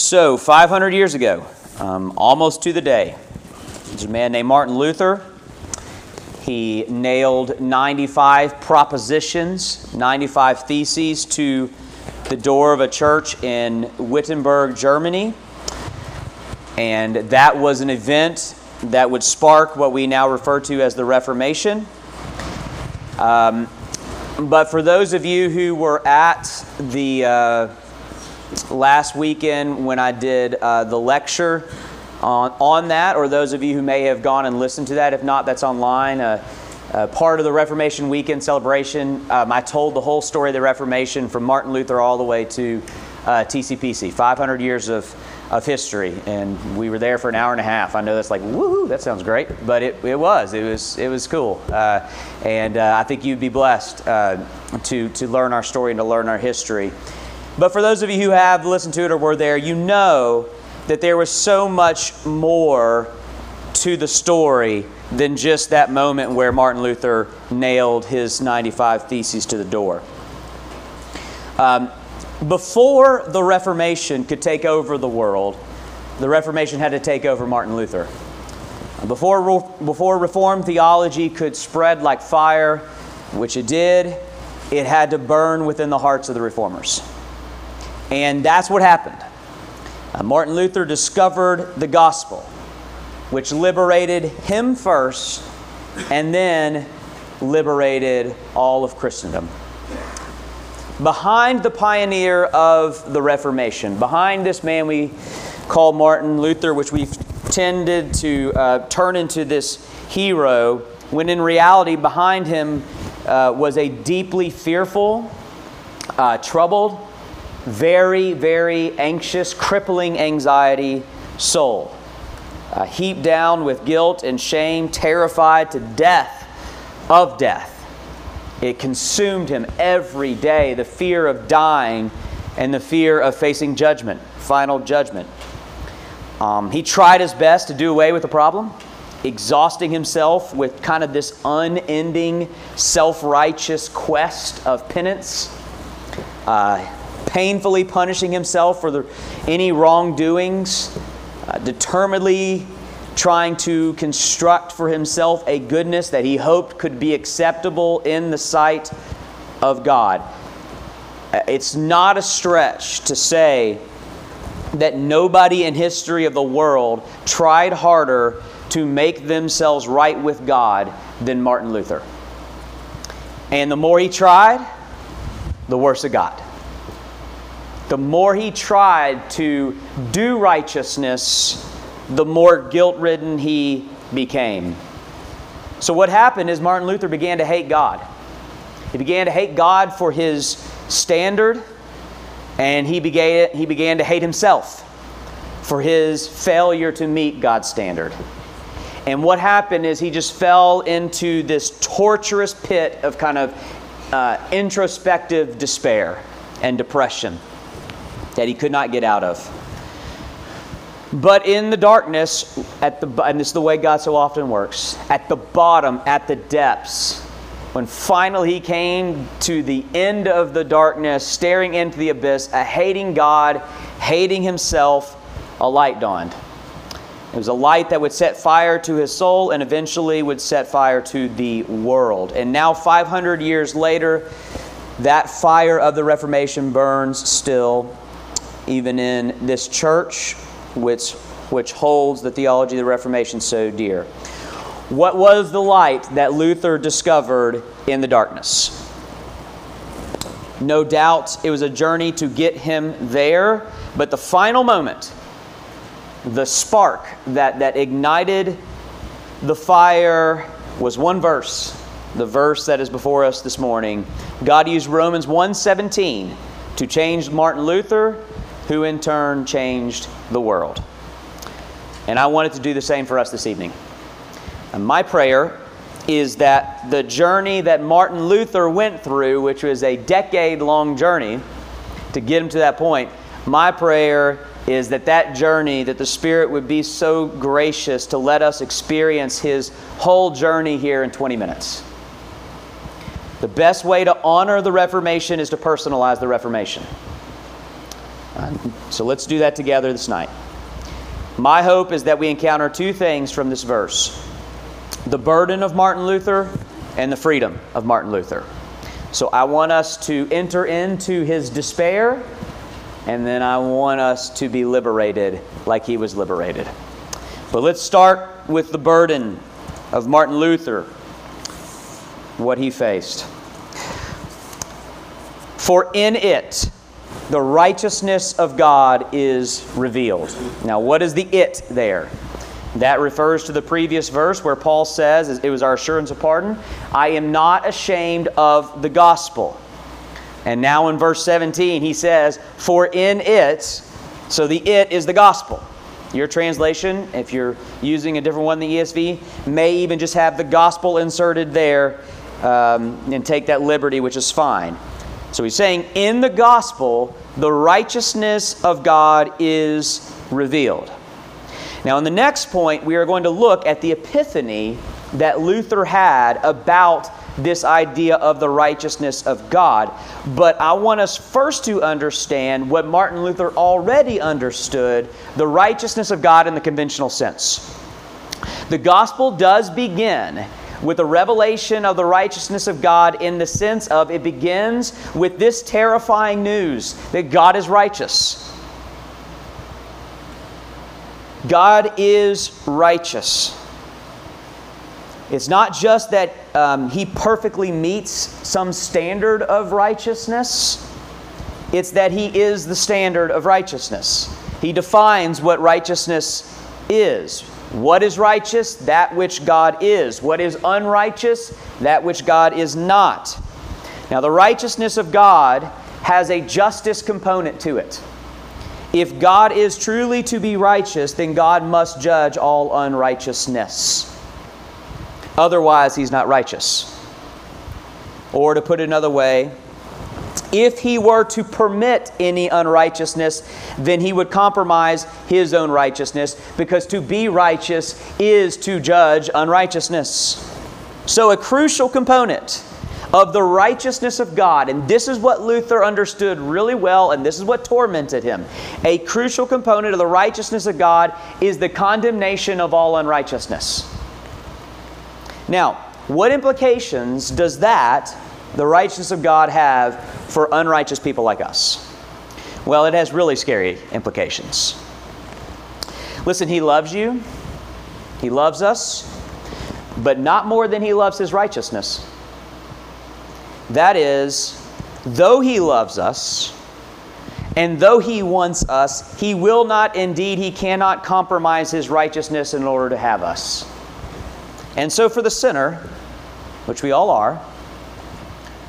So, 500 years ago, um, almost to the day, there's a man named Martin Luther. He nailed 95 propositions, 95 theses to the door of a church in Wittenberg, Germany. And that was an event that would spark what we now refer to as the Reformation. Um, but for those of you who were at the uh, last weekend when I did uh, the lecture on, on that, or those of you who may have gone and listened to that, if not, that's online. Uh, uh, part of the Reformation weekend celebration, um, I told the whole story of the Reformation from Martin Luther all the way to uh, TCPC, 500 years of, of history, and we were there for an hour and a half. I know that's like woohoo, that sounds great, but it, it was it was it was cool, uh, and uh, I think you'd be blessed to to learn our story and to learn our history. But for those of you who have listened to it or were there, you know that there was so much more to the story than just that moment where Martin Luther nailed his 95 Theses to the door. Um, before the Reformation could take over the world, the Reformation had to take over Martin Luther. Before, before Reformed theology could spread like fire, which it did, it had to burn within the hearts of the reformers. And that's what happened. Uh, Martin Luther discovered the gospel, which liberated him first and then liberated all of Christendom. Behind the pioneer of the Reformation, behind this man we call Martin Luther, which we've tended to uh, turn into this hero, when in reality, behind him uh, was a deeply fearful, uh, troubled, very, very anxious, crippling anxiety soul. Uh, heaped down with guilt and shame, terrified to death of death. It consumed him every day the fear of dying and the fear of facing judgment, final judgment. Um, he tried his best to do away with the problem, exhausting himself with kind of this unending, self righteous quest of penance. Uh, painfully punishing himself for the, any wrongdoings, uh, determinedly trying to construct for himself a goodness that he hoped could be acceptable in the sight of God. Uh, it's not a stretch to say that nobody in history of the world tried harder to make themselves right with God than Martin Luther. And the more he tried, the worse it got the more he tried to do righteousness, the more guilt ridden he became. So, what happened is Martin Luther began to hate God. He began to hate God for his standard, and he began, he began to hate himself for his failure to meet God's standard. And what happened is he just fell into this torturous pit of kind of uh, introspective despair and depression that he could not get out of. But in the darkness, at the, and this is the way God so often works, at the bottom, at the depths, when finally he came to the end of the darkness, staring into the abyss, a hating God, hating himself, a light dawned. It was a light that would set fire to his soul and eventually would set fire to the world. And now, 500 years later, that fire of the Reformation burns still even in this church, which, which holds the theology of the Reformation so dear. What was the light that Luther discovered in the darkness? No doubt it was a journey to get him there, but the final moment, the spark that, that ignited the fire was one verse, the verse that is before us this morning. God used Romans 1:17 to change Martin Luther who in turn changed the world. And I wanted to do the same for us this evening. And my prayer is that the journey that Martin Luther went through, which was a decade long journey to get him to that point, my prayer is that that journey, that the Spirit would be so gracious to let us experience his whole journey here in 20 minutes. The best way to honor the Reformation is to personalize the Reformation. So let's do that together this night. My hope is that we encounter two things from this verse the burden of Martin Luther and the freedom of Martin Luther. So I want us to enter into his despair, and then I want us to be liberated like he was liberated. But let's start with the burden of Martin Luther, what he faced. For in it, the righteousness of God is revealed. Now, what is the it there? That refers to the previous verse where Paul says, it was our assurance of pardon, I am not ashamed of the gospel. And now in verse 17, he says, For in it, so the it is the gospel. Your translation, if you're using a different one than the ESV, may even just have the gospel inserted there um, and take that liberty, which is fine. So he's saying, in the gospel, the righteousness of God is revealed. Now, in the next point, we are going to look at the epiphany that Luther had about this idea of the righteousness of God. But I want us first to understand what Martin Luther already understood the righteousness of God in the conventional sense. The gospel does begin with the revelation of the righteousness of God in the sense of it begins with this terrifying news that God is righteous. God is righteous. It's not just that um, he perfectly meets some standard of righteousness, it's that he is the standard of righteousness. He defines what righteousness is. What is righteous? That which God is. What is unrighteous? That which God is not. Now, the righteousness of God has a justice component to it. If God is truly to be righteous, then God must judge all unrighteousness. Otherwise, he's not righteous. Or to put it another way, if he were to permit any unrighteousness, then he would compromise his own righteousness, because to be righteous is to judge unrighteousness. So, a crucial component of the righteousness of God. And this is what Luther understood really well, and this is what tormented him. A crucial component of the righteousness of God is the condemnation of all unrighteousness. Now, what implications does that, the righteousness of God, have for unrighteous people like us? Well, it has really scary implications. Listen, He loves you, He loves us, but not more than He loves His righteousness. That is, though He loves us, and though He wants us, He will not, indeed, He cannot compromise His righteousness in order to have us. And so, for the sinner, which we all are,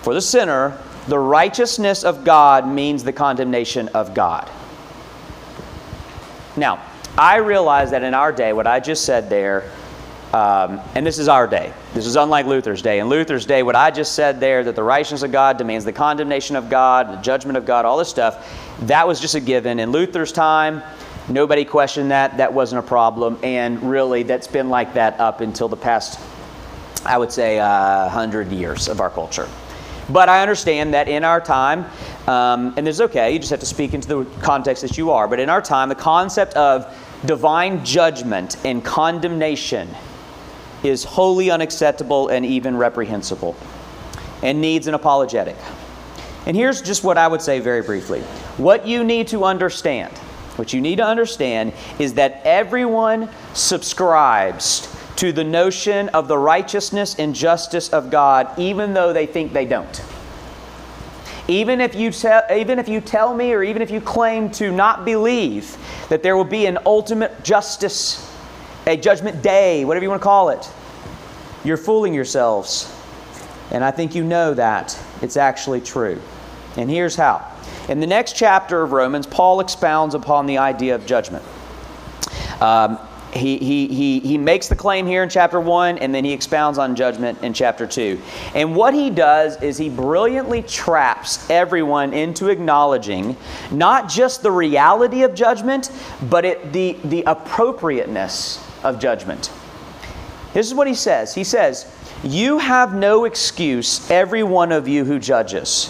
for the sinner, the righteousness of God means the condemnation of God. Now, I realize that in our day, what I just said there um, and this is our day. This is unlike Luther's day. In Luther's day, what I just said there, that the righteousness of God demands the condemnation of God, the judgment of God, all this stuff, that was just a given. In Luther's time, nobody questioned that. That wasn't a problem. And really, that's been like that up until the past, I would say, uh, 100 years of our culture. But I understand that in our time, um, and is okay, you just have to speak into the context that you are, but in our time, the concept of divine judgment and condemnation is wholly unacceptable and even reprehensible and needs an apologetic. And here's just what I would say very briefly. What you need to understand, what you need to understand is that everyone subscribes to the notion of the righteousness and justice of God, even though they think they don't. Even if, you te- even if you tell me, or even if you claim to not believe that there will be an ultimate justice a judgment day, whatever you want to call it. You're fooling yourselves. And I think you know that. It's actually true. And here's how. In the next chapter of Romans, Paul expounds upon the idea of judgment. Um, he, he, he, he makes the claim here in chapter 1, and then he expounds on judgment in chapter 2. And what he does is he brilliantly traps everyone into acknowledging not just the reality of judgment, but it, the, the appropriateness of judgment. This is what he says He says, You have no excuse, every one of you who judges.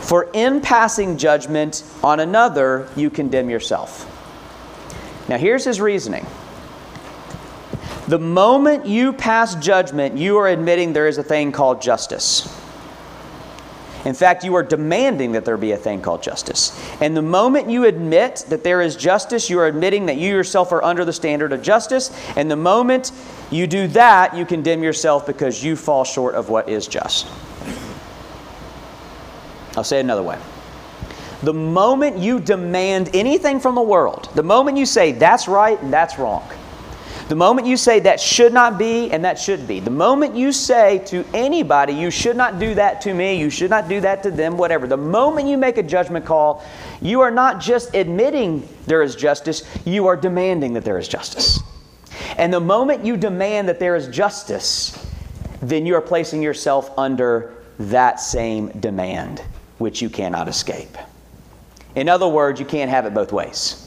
For in passing judgment on another, you condemn yourself. Now, here's his reasoning. The moment you pass judgment, you are admitting there is a thing called justice. In fact, you are demanding that there be a thing called justice. And the moment you admit that there is justice, you are admitting that you yourself are under the standard of justice. And the moment you do that, you condemn yourself because you fall short of what is just. I'll say it another way. The moment you demand anything from the world, the moment you say that's right and that's wrong, the moment you say that should not be and that should be, the moment you say to anybody, you should not do that to me, you should not do that to them, whatever, the moment you make a judgment call, you are not just admitting there is justice, you are demanding that there is justice. And the moment you demand that there is justice, then you are placing yourself under that same demand, which you cannot escape. In other words, you can't have it both ways.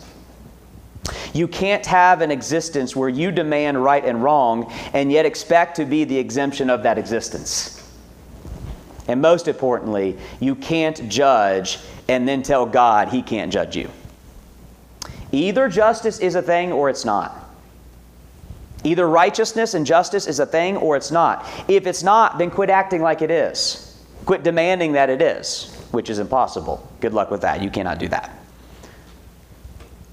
You can't have an existence where you demand right and wrong and yet expect to be the exemption of that existence. And most importantly, you can't judge and then tell God he can't judge you. Either justice is a thing or it's not. Either righteousness and justice is a thing or it's not. If it's not, then quit acting like it is. Quit demanding that it is, which is impossible. Good luck with that. You cannot do that.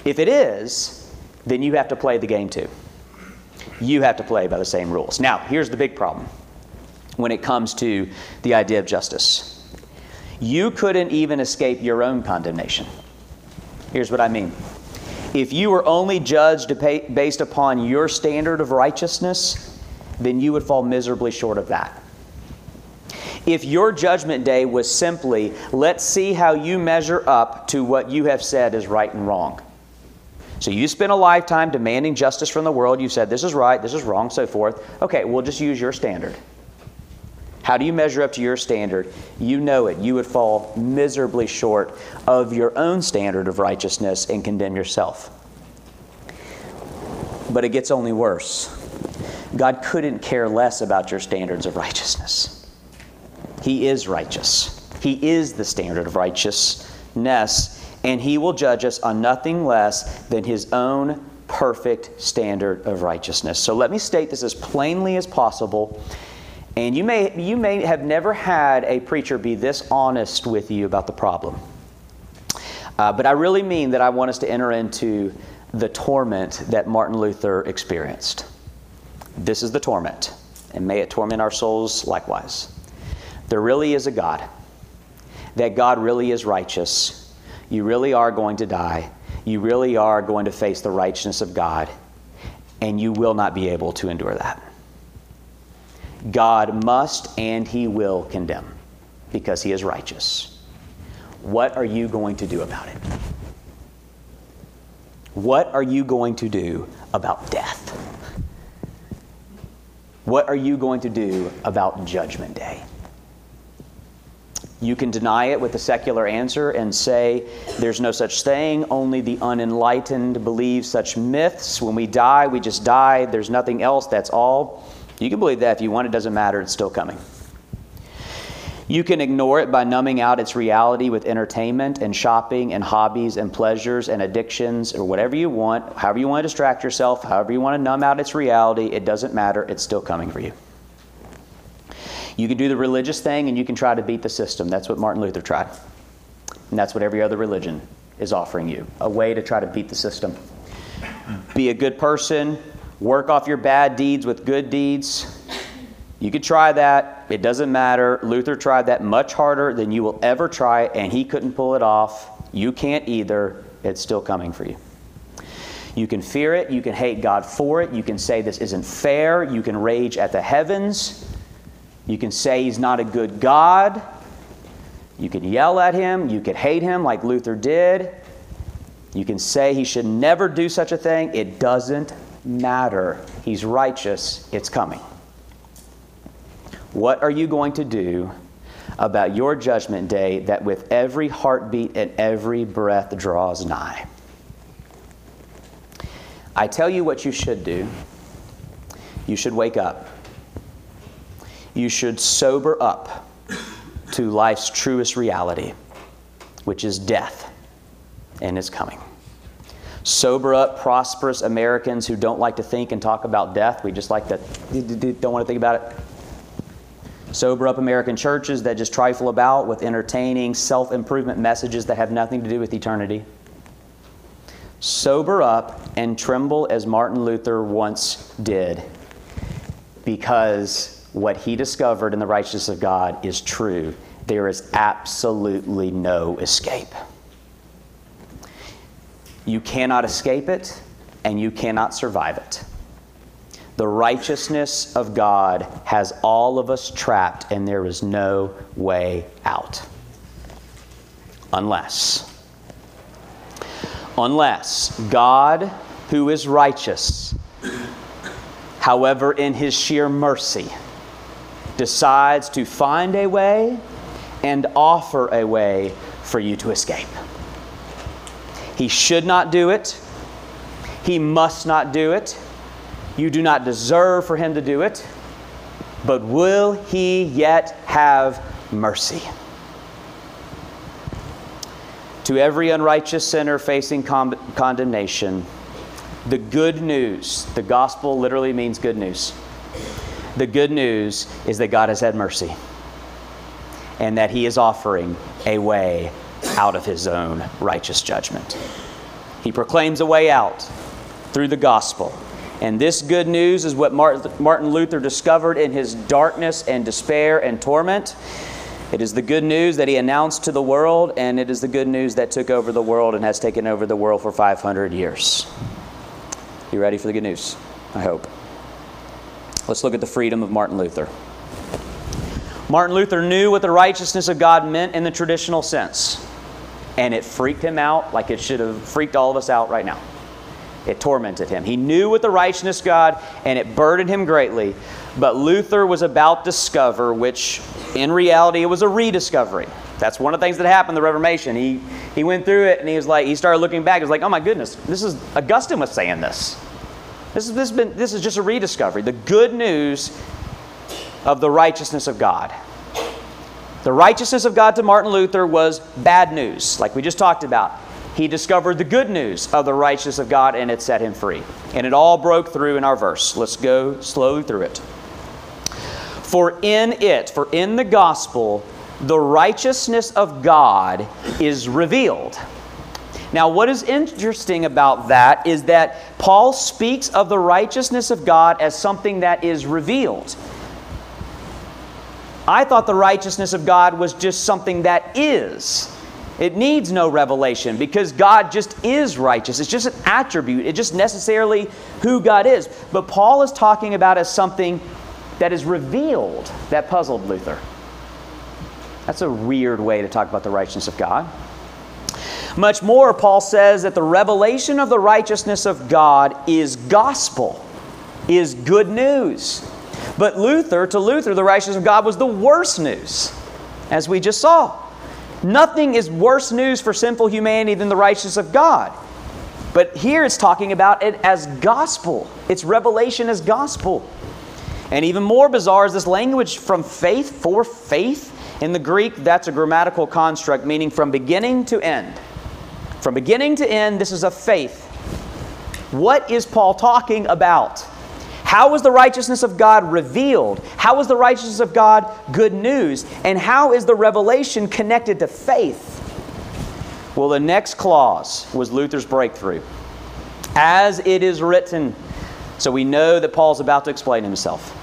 If it is, then you have to play the game too. You have to play by the same rules. Now, here's the big problem when it comes to the idea of justice you couldn't even escape your own condemnation. Here's what I mean. If you were only judged based upon your standard of righteousness, then you would fall miserably short of that. If your judgment day was simply, let's see how you measure up to what you have said is right and wrong, so you spent a lifetime demanding justice from the world. You said, this is right, this is wrong, so forth. Okay, we'll just use your standard. How do you measure up to your standard? You know it. You would fall miserably short of your own standard of righteousness and condemn yourself. But it gets only worse. God couldn't care less about your standards of righteousness. He is righteous, He is the standard of righteousness and he will judge us on nothing less than his own perfect standard of righteousness. So let me state this as plainly as possible. And you may, you may have never had a preacher be this honest with you about the problem. Uh, but I really mean that I want us to enter into the torment that Martin Luther experienced. This is the torment, and may it torment our souls likewise. There really is a God, that God really is righteous, you really are going to die. You really are going to face the righteousness of God, and you will not be able to endure that. God must and he will condemn because he is righteous. What are you going to do about it? What are you going to do about death? What are you going to do about Judgment Day? You can deny it with a secular answer and say there's no such thing. Only the unenlightened believe such myths. When we die, we just die. There's nothing else. That's all. You can believe that if you want. It doesn't matter. It's still coming. You can ignore it by numbing out its reality with entertainment and shopping and hobbies and pleasures and addictions or whatever you want. However, you want to distract yourself, however, you want to numb out its reality, it doesn't matter. It's still coming for you. You can do the religious thing and you can try to beat the system. That's what Martin Luther tried. And that's what every other religion is offering you a way to try to beat the system. Be a good person, work off your bad deeds with good deeds. You could try that. It doesn't matter. Luther tried that much harder than you will ever try, and he couldn't pull it off. You can't either. It's still coming for you. You can fear it. You can hate God for it. You can say this isn't fair. You can rage at the heavens. You can say he's not a good God. You can yell at him. You could hate him like Luther did. You can say he should never do such a thing. It doesn't matter. He's righteous. It's coming. What are you going to do about your judgment day that with every heartbeat and every breath draws nigh? I tell you what you should do. You should wake up you should sober up to life's truest reality. which is death, and its coming. Sober up, prosperous Americans who don't like to think and talk about death. We just like to, don't want to think about it. Sober up American churches that just trifle about with entertaining self improvement messages that have nothing to do with eternity. Sober up and tremble as Martin Luther once did, because what he discovered in the righteousness of God is true. There is absolutely no escape. You cannot escape it, and you cannot survive it. The righteousness of God has all of us trapped, and there is no way out. Unless unless God, who is righteous, however, in his sheer mercy, decides to find a way and offer a way for you to escape. He should not do it. He must not do it. You do not deserve for him to do it. But will he yet have mercy? To every unrighteous sinner facing con- condemnation, the good news, the gospel literally means good news. The good news is that God has had mercy and that He is offering a way out of His own righteous judgment. He proclaims a way out through the gospel. And this good news is what Martin Luther discovered in his darkness and despair and torment. It is the good news that he announced to the world, and it is the good news that took over the world and has taken over the world for 500 years. You ready for the good news? I hope. Let's look at the freedom of Martin Luther. Martin Luther knew what the righteousness of God meant in the traditional sense, and it freaked him out like it should have freaked all of us out right now. It tormented him. He knew what the righteousness God, and it burdened him greatly. But Luther was about to discover, which in reality it was a rediscovery. That's one of the things that happened the Reformation. He, he went through it and he was like, he started looking back. He was like, oh my goodness, this is, Augustine was saying this. This, is, this, been, this is just a rediscovery. The good news of the righteousness of God. The righteousness of God to Martin Luther was bad news, like we just talked about. He discovered the good news of the righteousness of God and it set him free. And it all broke through in our verse. Let's go slowly through it. For in it, for in the gospel, the righteousness of God is revealed. Now, what is interesting about that is that Paul speaks of the righteousness of God as something that is revealed. I thought the righteousness of God was just something that is. It needs no revelation because God just is righteous. It's just an attribute. It's just necessarily who God is. But Paul is talking about as something that is revealed that puzzled Luther. That's a weird way to talk about the righteousness of God. Much more, Paul says that the revelation of the righteousness of God is gospel, is good news. But Luther, to Luther, the righteousness of God was the worst news, as we just saw. Nothing is worse news for sinful humanity than the righteousness of God. But here it's talking about it as gospel. It's revelation as gospel. And even more bizarre is this language from faith for faith. In the Greek, that's a grammatical construct meaning from beginning to end. From beginning to end, this is a faith. What is Paul talking about? How is the righteousness of God revealed? How is the righteousness of God good news? And how is the revelation connected to faith? Well, the next clause was Luther's breakthrough. As it is written, so we know that Paul's about to explain himself.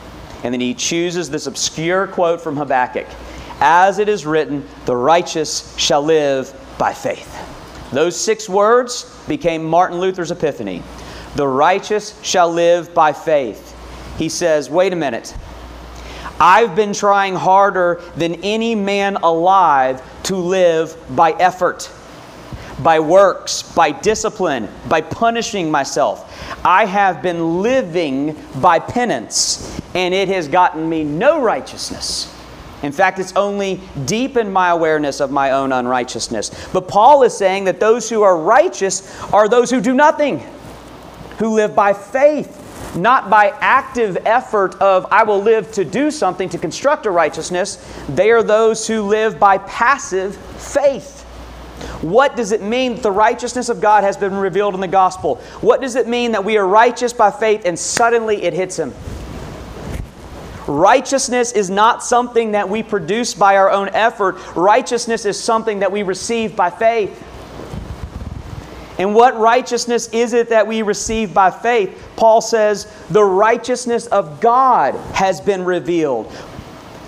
And then he chooses this obscure quote from Habakkuk As it is written, the righteous shall live by faith. Those six words became Martin Luther's epiphany. The righteous shall live by faith. He says, wait a minute. I've been trying harder than any man alive to live by effort by works, by discipline, by punishing myself. I have been living by penance, and it has gotten me no righteousness. In fact, it's only deepened my awareness of my own unrighteousness. But Paul is saying that those who are righteous are those who do nothing, who live by faith, not by active effort of I will live to do something to construct a righteousness. They are those who live by passive faith What does it mean that the righteousness of God has been revealed in the gospel? What does it mean that we are righteous by faith and suddenly it hits him? Righteousness is not something that we produce by our own effort. Righteousness is something that we receive by faith. And what righteousness is it that we receive by faith? Paul says, the righteousness of God has been revealed.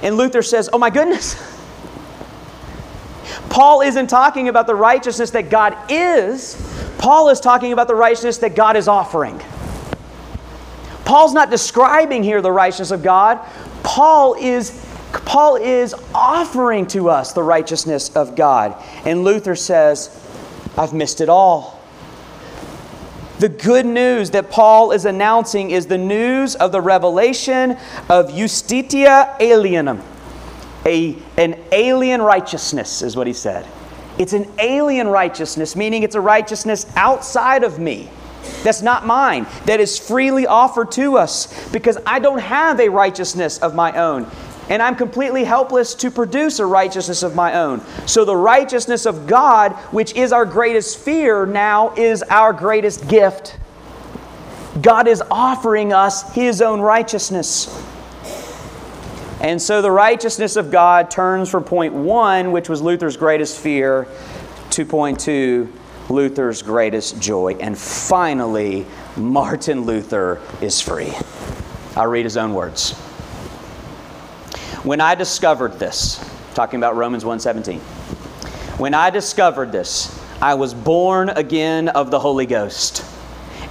And Luther says, oh my goodness. Paul isn't talking about the righteousness that God is, Paul is talking about the righteousness that God is offering. Paul's not describing here the righteousness of God. Paul is Paul is offering to us the righteousness of God. And Luther says, I've missed it all. The good news that Paul is announcing is the news of the revelation of justitia alienum, a, an alien righteousness, is what he said. It's an alien righteousness, meaning it's a righteousness outside of me. That's not mine, that is freely offered to us because I don't have a righteousness of my own. And I'm completely helpless to produce a righteousness of my own. So, the righteousness of God, which is our greatest fear, now is our greatest gift. God is offering us His own righteousness. And so the righteousness of God turns from point one, which was Luther's greatest fear, to point two, Luther's greatest joy. And finally, Martin Luther is free. I'll read his own words. When I discovered this, talking about Romans 1:17. When I discovered this, I was born again of the Holy Ghost,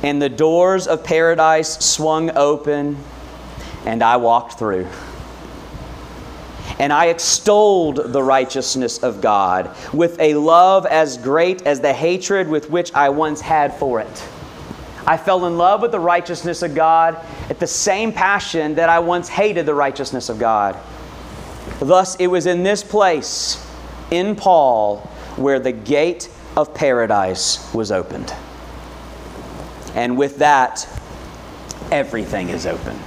and the doors of paradise swung open, and I walked through and I extolled the righteousness of God with a love as great as the hatred with which I once had for it. I fell in love with the righteousness of God at the same passion that I once hated the righteousness of God. Thus, it was in this place, in Paul, where the gate of paradise was opened. And with that, everything is open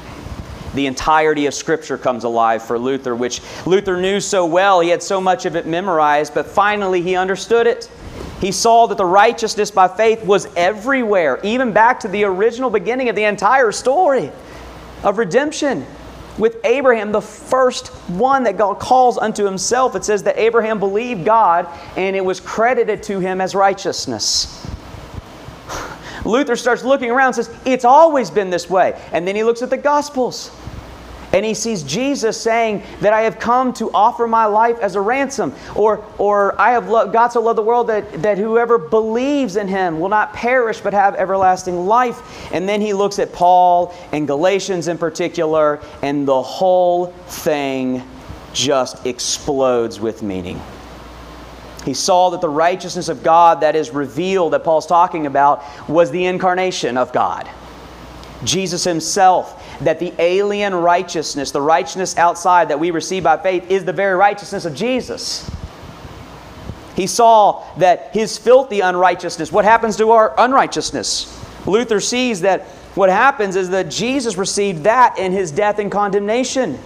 the entirety of Scripture comes alive for Luther, which Luther knew so well. He had so much of it memorized, but finally he understood it. He saw that the righteousness by faith was everywhere, even back to the original beginning of the entire story of redemption. With Abraham, the first one that God calls unto himself, it says that Abraham believed God and it was credited to him as righteousness. Luther starts looking around says, It's always been this way. And then he looks at the Gospels. And he sees Jesus saying that I have come to offer my life as a ransom. Or, or I have loved, God so loved the world that, that whoever believes in him will not perish but have everlasting life. And then he looks at Paul and Galatians in particular, and the whole thing just explodes with meaning. He saw that the righteousness of God that is revealed, that Paul's talking about, was the incarnation of God. Jesus himself, that the alien righteousness, the righteousness outside that we receive by faith, is the very righteousness of Jesus. He saw that his filthy unrighteousness, what happens to our unrighteousness? Luther sees that what happens is that Jesus received that in his death and condemnation.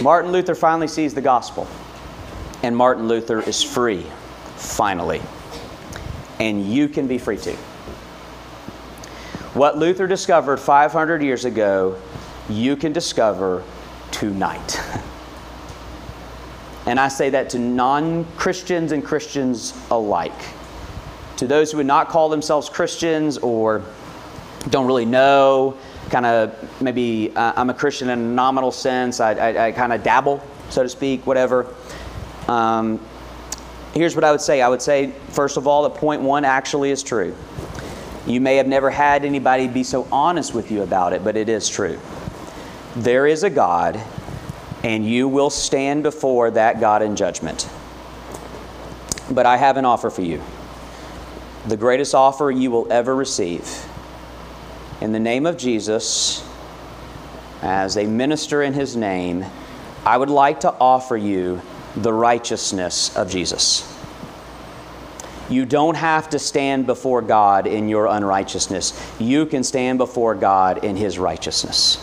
Martin Luther finally sees the gospel and Martin Luther is free, finally. And you can be free too. What Luther discovered 500 years ago, you can discover tonight. and I say that to non Christians and Christians alike. To those who would not call themselves Christians or don't really know, kind of maybe uh, I'm a Christian in a nominal sense, I, I, I kind of dabble, so to speak, whatever. Um, here's what I would say I would say, first of all, that point one actually is true. You may have never had anybody be so honest with you about it, but it is true. There is a God, and you will stand before that God in judgment. But I have an offer for you the greatest offer you will ever receive. In the name of Jesus, as a minister in his name, I would like to offer you the righteousness of Jesus. You don't have to stand before God in your unrighteousness. You can stand before God in His righteousness.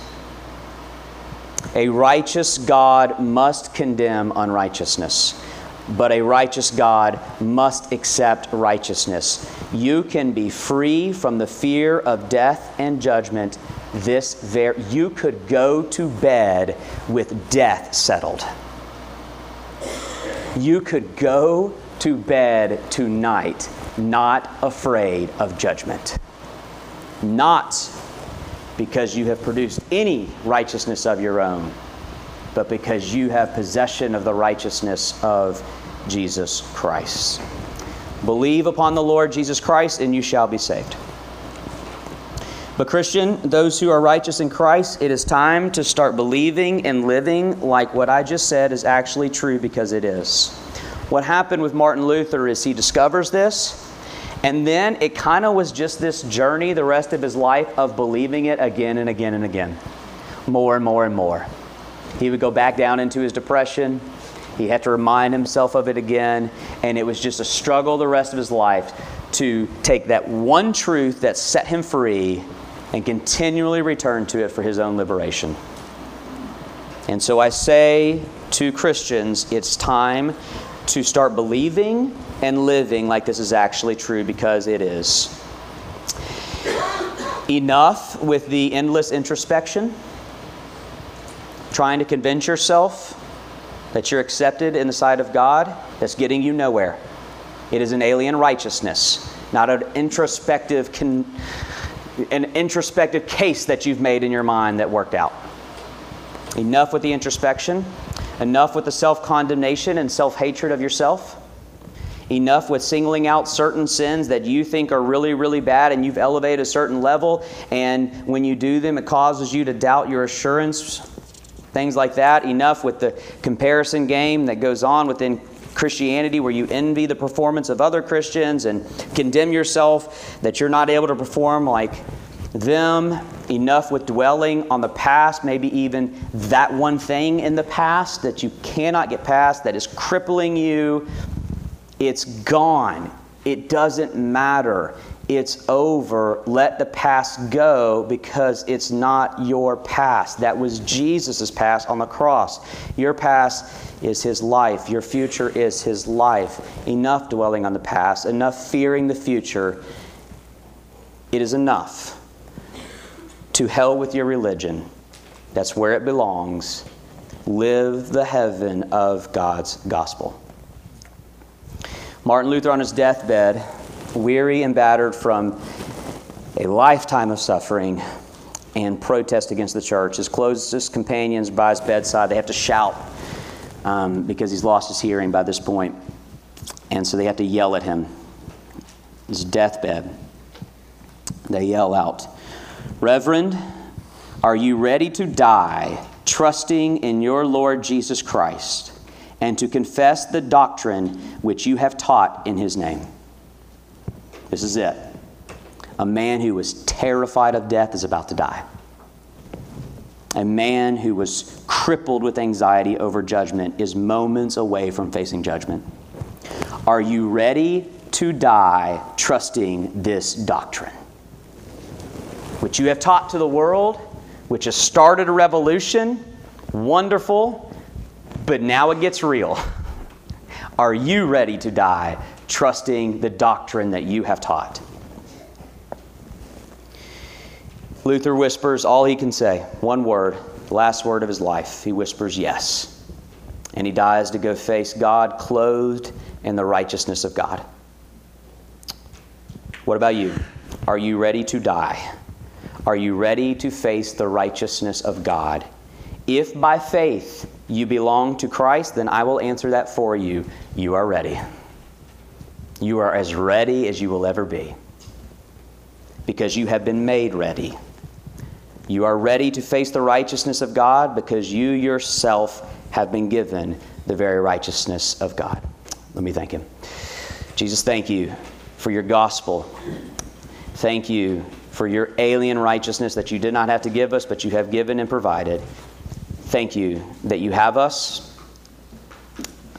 A righteous God must condemn unrighteousness. but a righteous God must accept righteousness. You can be free from the fear of death and judgment. This ver- you could go to bed with death settled. You could go to bed tonight not afraid of judgment. Not because you have produced any righteousness of your own, but because you have possession of the righteousness of Jesus Christ. Believe upon the Lord Jesus Christ, and you shall be saved. But, Christian, those who are righteous in Christ, it is time to start believing and living like what I just said is actually true because it is. What happened with Martin Luther is he discovers this, and then it kind of was just this journey the rest of his life of believing it again and again and again, more and more and more. He would go back down into his depression. He had to remind himself of it again, and it was just a struggle the rest of his life to take that one truth that set him free and continually return to it for his own liberation. And so I say to Christians, it's time to start believing and living like this is actually true because it is. Enough with the endless introspection, trying to convince yourself that you're accepted in the sight of God, that's getting you nowhere. It is an alien righteousness, not an introspective con- an introspective case that you've made in your mind that worked out. Enough with the introspection, enough with the self condemnation and self hatred of yourself, enough with singling out certain sins that you think are really, really bad and you've elevated a certain level, and when you do them, it causes you to doubt your assurance. Things like that. Enough with the comparison game that goes on within Christianity where you envy the performance of other Christians and condemn yourself that you're not able to perform like them, enough with dwelling on the past, maybe even that one thing in the past that you cannot get past, that is crippling you. It's gone. It doesn't matter. It's over. Let the past go because it's not your past. That was Jesus' past on the cross. Your past is his life. Your future is his life. Enough dwelling on the past, enough fearing the future. It is enough. To hell with your religion. That's where it belongs. Live the heaven of God's gospel. Martin Luther on his deathbed, weary and battered from a lifetime of suffering and protest against the church. His closest companions by his bedside, they have to shout um, because he's lost his hearing by this point. And so they have to yell at him. His deathbed. They yell out, Reverend, are you ready to die trusting in your Lord Jesus Christ and to confess the doctrine which you have taught in his name? This is it. A man who was terrified of death is about to die a man who was crippled with anxiety over judgment is moments away from facing judgment. Are you ready to die trusting this doctrine? Which you have taught to the world, which has started a revolution, wonderful, but now it gets real. Are you ready to die trusting the doctrine that you have taught? Luther whispers all he can say one word, the last word of his life. He whispers, Yes. And he dies to go face God clothed in the righteousness of God. What about you? Are you ready to die? Are you ready to face the righteousness of God? If by faith you belong to Christ, then I will answer that for you. You are ready. You are as ready as you will ever be because you have been made ready. You are ready to face the righteousness of God because you yourself have been given the very righteousness of God. Let me thank Him. Jesus, thank you for your gospel. Thank you for your alien righteousness that you did not have to give us, but you have given and provided. Thank you that you have us,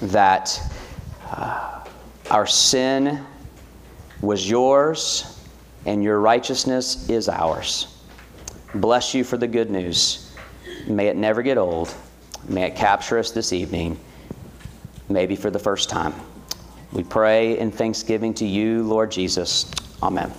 that uh, our sin was yours, and your righteousness is ours. Bless you for the good news. May it never get old. May it capture us this evening. maybe for the first time. We pray in thanksgiving to you, Lord Jesus. Amen.